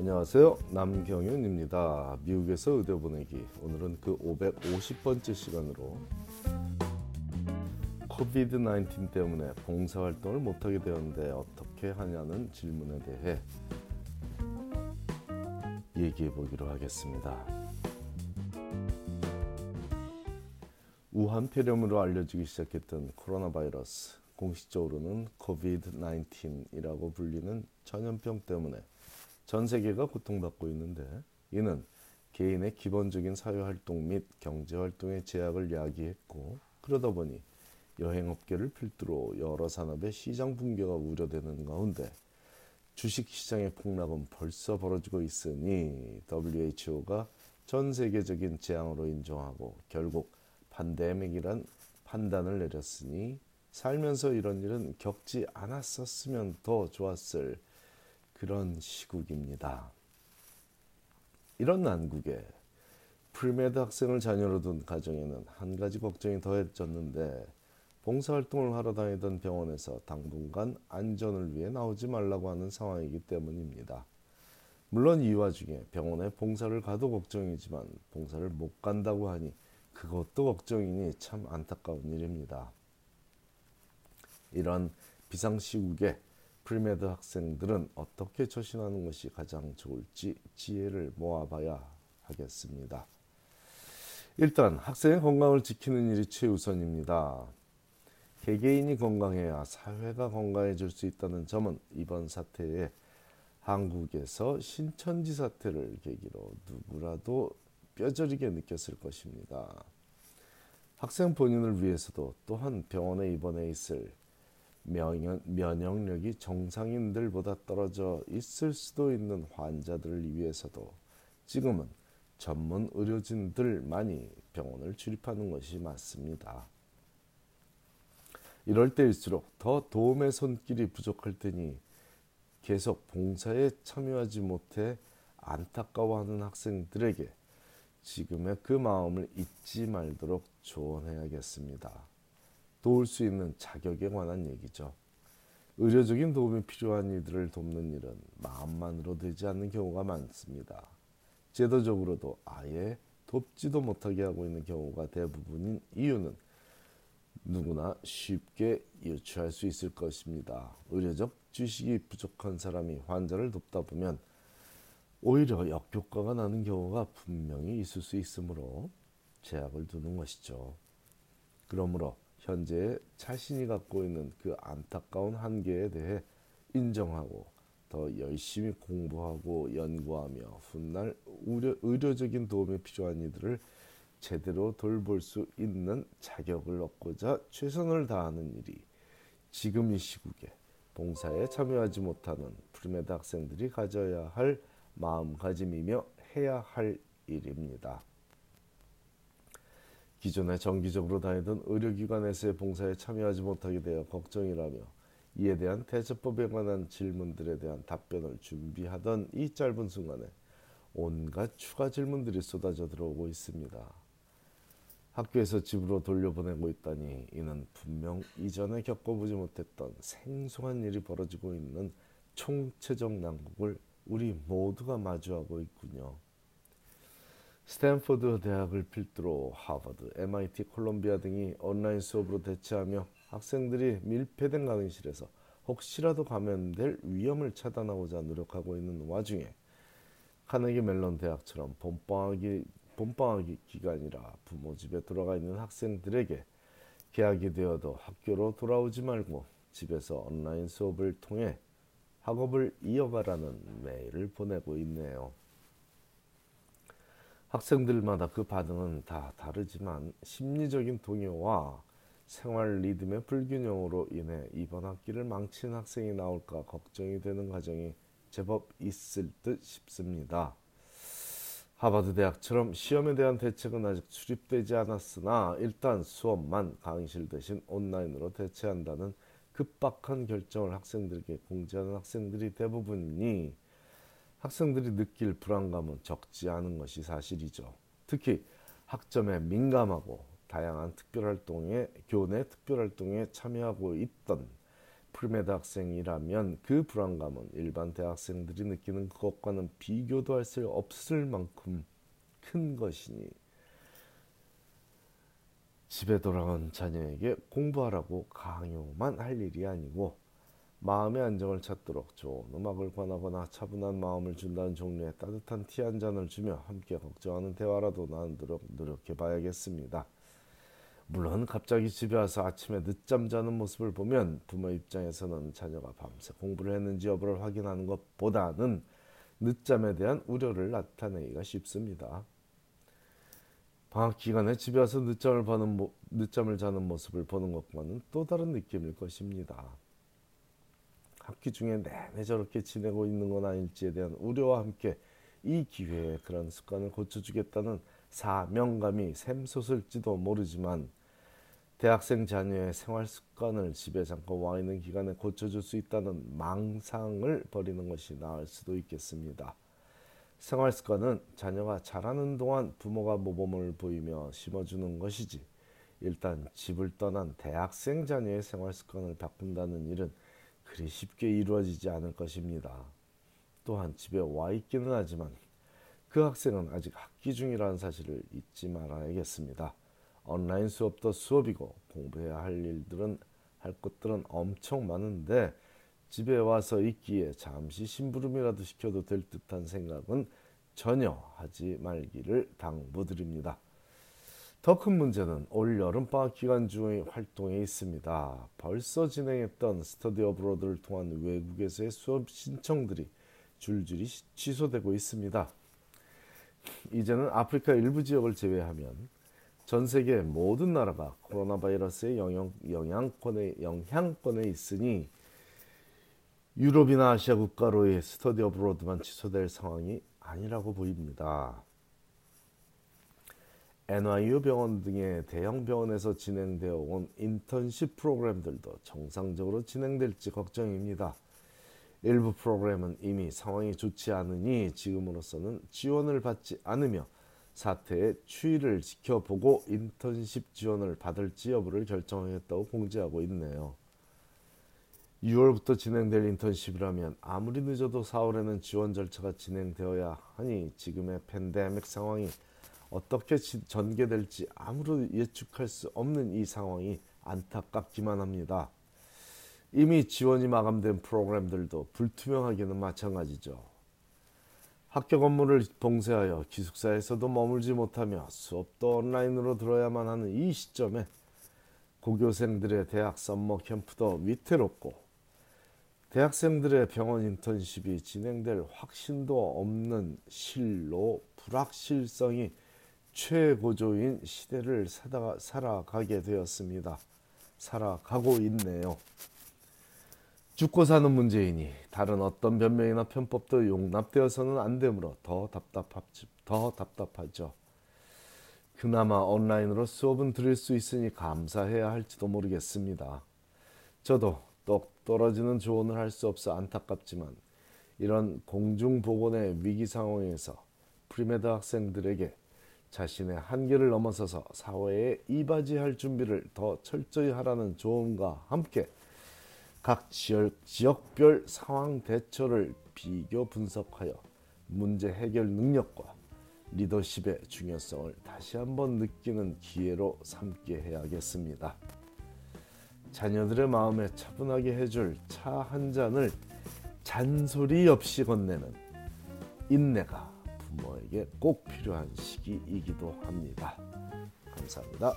안녕하세요. 남경윤입니다. 미국에서 의대 보내기. 오늘은 그 550번째 시간으로 COVID 19 때문에 봉사활동을 못하게 되었는데 어떻게 하냐는 질문에 대해 얘기해 보기로 하겠습니다. 우한 폐렴으로 알려지기 시작했던 코로나 바이러스, 공식적으로는 COVID 19이라고 불리는 전염병 때문에 전 세계가 고통받고 있는데 이는 개인의 기본적인 사회활동 및 경제활동의 제약을 야기했고 그러다 보니 여행업계를 필두로 여러 산업의 시장 붕괴가 우려되는 가운데 주식시장의 폭락은 벌써 벌어지고 있으니 WHO가 전 세계적인 재앙으로 인정하고 결국 판데믹이란 판단을 내렸으니 살면서 이런 일은 겪지 않았었으면 더 좋았을 그런 시국입니다. 이런 난국에 premed 학생을 자녀로 둔 가정에는 한 가지 걱정이 더해졌는데 봉사활동을 하러 다니던 병원에서 당분간 안전을 위해 나오지 말라고 하는 상황이기 때문입니다. 물론 이 와중에 병원에 봉사를 가도 걱정이지만 봉사를 못 간다고 하니 그것도 걱정이니 참 안타까운 일입니다. 이런 비상시국에 premed 학생들은 어떻게 처신하는 것이 가장 좋을지 지혜를 모아봐야 하겠습니다. 일단 학생의 건강을 지키는 일이 최우선입니다. 개개인이 건강해야 사회가 건강해질 수 있다는 점은 이번 사태에 한국에서 신천지 사태를 계기로 누구라도 뼈저리게 느꼈을 것입니다. 학생 본인을 위해서도 또한 병원에 입원해 있을 면역, 면역력이 정상인들보다 떨어져 있을 수도 있는 환자들을 위해서도 지금은 전문 의료진들만이 병원을 출입하는 것이 맞습니다. 이럴 때일수록 더 도움의 손길이 부족할 테니 계속 봉사에 참여하지 못해 안타까워하는 학생들에게 지금의 그 마음을 잊지 말도록 조언해야겠습니다. 도울 수 있는 자격에 관한 얘기죠. 의료적인 도움이 필요한 이들을 돕는 일은 마음만으로 되지 않는 경우가 많습니다. 제도적으로도 아예 돕지도 못하게 하고 있는 경우가 대부분인 이유는 누구나 쉽게 유추할 수 있을 것입니다. 의료적 지식이 부족한 사람이 환자를 돕다 보면 오히려 역효과가 나는 경우가 분명히 있을 수 있으므로 제약을 두는 것이죠. 그러므로 현재 자신이 갖고 있는 그 안타까운 한계에 대해 인정하고 더 열심히 공부하고 연구하며 훗날 의료, 의료적인 도움이 필요한 이들을 제대로 돌볼 수 있는 자격을 얻고자 최선을 다하는 일이 지금 이 시국에 봉사에 참여하지 못하는 premed 학생들이 가져야 할 마음가짐이며 해야 할 일입니다. 기존에 정기적으로 다니던 의료기관에서의 봉사에 참여하지 못하게 되어 걱정이라며 이에 대한 대처법에 관한 질문들에 대한 답변을 준비하던 이 짧은 순간에 온갖 추가 질문들이 쏟아져 들어오고 있습니다. 학교에서 집으로 돌려보내고 있다니 이는 분명 이전에 겪어보지 못했던 생소한 일이 벌어지고 있는 총체적 난국을 우리 모두가 마주하고 있군요. 스탠퍼드 대학을 필두로 하버드, MIT, 콜롬비아 등이 온라인 수업으로 대체하며 학생들이 밀폐된 강의실에서 혹시라도 감염될 위험을 차단하고자 노력하고 있는 와중에 카네기 멜론 대학처럼 봄방학이 봄방학 기간이라 부모 집에 돌아가 있는 학생들에게 개학이 되어도 학교로 돌아오지 말고 집에서 온라인 수업을 통해 학업을 이어가라는 메일을 보내고 있네요. 학생들마다 그 반응은 다 다르지만 심리적인 동요와 생활 리듬의 불균형으로 인해 이번 학기를 망친 학생이 나올까 걱정이 되는 가정이 제법 있을 듯 싶습니다. 하버드 대학처럼 시험에 대한 대책은 아직 수립되지 않았으나 일단 수업만 강의실 대신 온라인으로 대체한다는 급박한 결정을 학생들에게 공지하는 학교들이 대부분이니 학생들이 느낄 불안감은 적지 않은 것이 사실이죠. 특히 학점에 민감하고 다양한 특별활동에 교내 특별활동에 참여하고 있던 premed 학생이라면 그 불안감은 일반 대학생들이 느끼는 그것과는 비교도 할 수 없을 만큼 큰 것이니 집에 돌아온 자녀에게 공부하라고 강요만 할 일이 아니고 마음의 안정을 찾도록 좋은 음악을 권하거나 차분한 마음을 준다는 종류의 따뜻한 티 한 잔을 주며 함께 걱정하는 대화라도 나누도록 노력해 봐야겠습니다. 물론 갑자기 집에 와서 아침에 늦잠 자는 모습을 보면 부모 입장에서는 자녀가 밤새 공부를 했는지 여부를 확인하는 것보다는 늦잠에 대한 우려를 나타내기가 쉽습니다. 방학 기간에 집에 와서 늦잠을, 보는, 늦잠을 자는 모습을 보는 것과는 또 다른 느낌일 것입니다. 학기 중에 내내 저렇게 지내고 있는 건 아닐지에 대한 우려와 함께 이 기회에 그런 습관을 고쳐주겠다는 사명감이 샘솟을지도 모르지만 대학생 자녀의 생활 습관을 집에 잠깐 와 있는 기간에 고쳐줄 수 있다는 망상을 버리는 것이 나을 수도 있겠습니다. 생활 습관은 자녀가 자라는 동안 부모가 모범을 보이며 심어주는 것이지 일단 집을 떠난 대학생 자녀의 생활 습관을 바꾼다는 일은 그리 쉽게 이루어지지 않을 것입니다. 또한 집에 와 있기는 하지만 그 학생은 아직 학기 중이라는 사실을 잊지 말아야겠습니다. 온라인 수업도 수업이고 공부해야 할 일들은 할 것들은 엄청 많은데 집에 와서 있기에 잠시 심부름이라도 시켜도 될 듯한 생각은 전혀 하지 말기를 당부드립니다. 더 큰 문제는 올 여름방학 기간 중의 활동에 있습니다. 벌써 진행했던 스터디 어브로드를 통한 외국에서의 수업 신청들이 줄줄이 취소되고 있습니다. 이제는 아프리카 일부 지역을 제외하면 전 세계 모든 나라가 코로나 바이러스의 영향, 영향권에, 영향권에 있으니 유럽이나 아시아 국가로의 스터디 어브로드만 취소될 상황이 아니라고 보입니다. NYU 병원 등의 대형 병원에서 진행되어 온 인턴십 프로그램들도 정상적으로 진행될지 걱정입니다. 일부 프로그램은 이미 상황이 좋지 않으니 지금으로서는 지원을 받지 않으며 사태의 추이를 지켜보고 인턴십 지원을 받을지 여부를 결정하겠다고 공지하고 있네요. 6월부터 진행될 인턴십이라면 아무리 늦어도 4월에는 지원 절차가 진행되어야 하니 지금의 팬데믹 상황이 어떻게 전개될지 아무도 예측할 수 없는 이 상황이 안타깝기만 합니다. 이미 지원이 마감된 프로그램들도 불투명하기는 마찬가지죠. 학교 업무를 봉쇄하여 기숙사에서도 머물지 못하며 수업도 온라인으로 들어야만 하는 이 시점에 고교생들의 대학 썸머 캠프도 위태롭고 대학생들의 병원 인턴십이 진행될 확신도 없는 실로 불확실성이 최고조인 시대를 살아가게 되었습니다. 살아가고 있네요. 죽고 사는 문제이니 다른 어떤 변명이나 편법도 용납되어서는 안 되므로 더. 더 답답하죠. 그나마 온라인으로 수업은 들을 수 있으니 감사해야 할지도 모르겠습니다. 저도 똑 떨어지는 조언을 할 수 없어 안타깝지만 이런 공중보건의 위기 상황에서 premed 학생들에게 자신의 한계를 넘어서서 사회에 이바지할 준비를 더 철저히 하라는 조언과 함께 각 지역, 지역 별 상황 대처를 비교 분석하여 문제 해결 능력과 리더십의 중요성을 다시 한번 느끼는 기회로 삼게 해야겠습니다. 자녀들의 마음에 차분하게 해줄 차 한 잔을 잔소리 없이 건네는 인내가 부모에게 꼭 필요한 시기이기도 합니다. 감사합니다.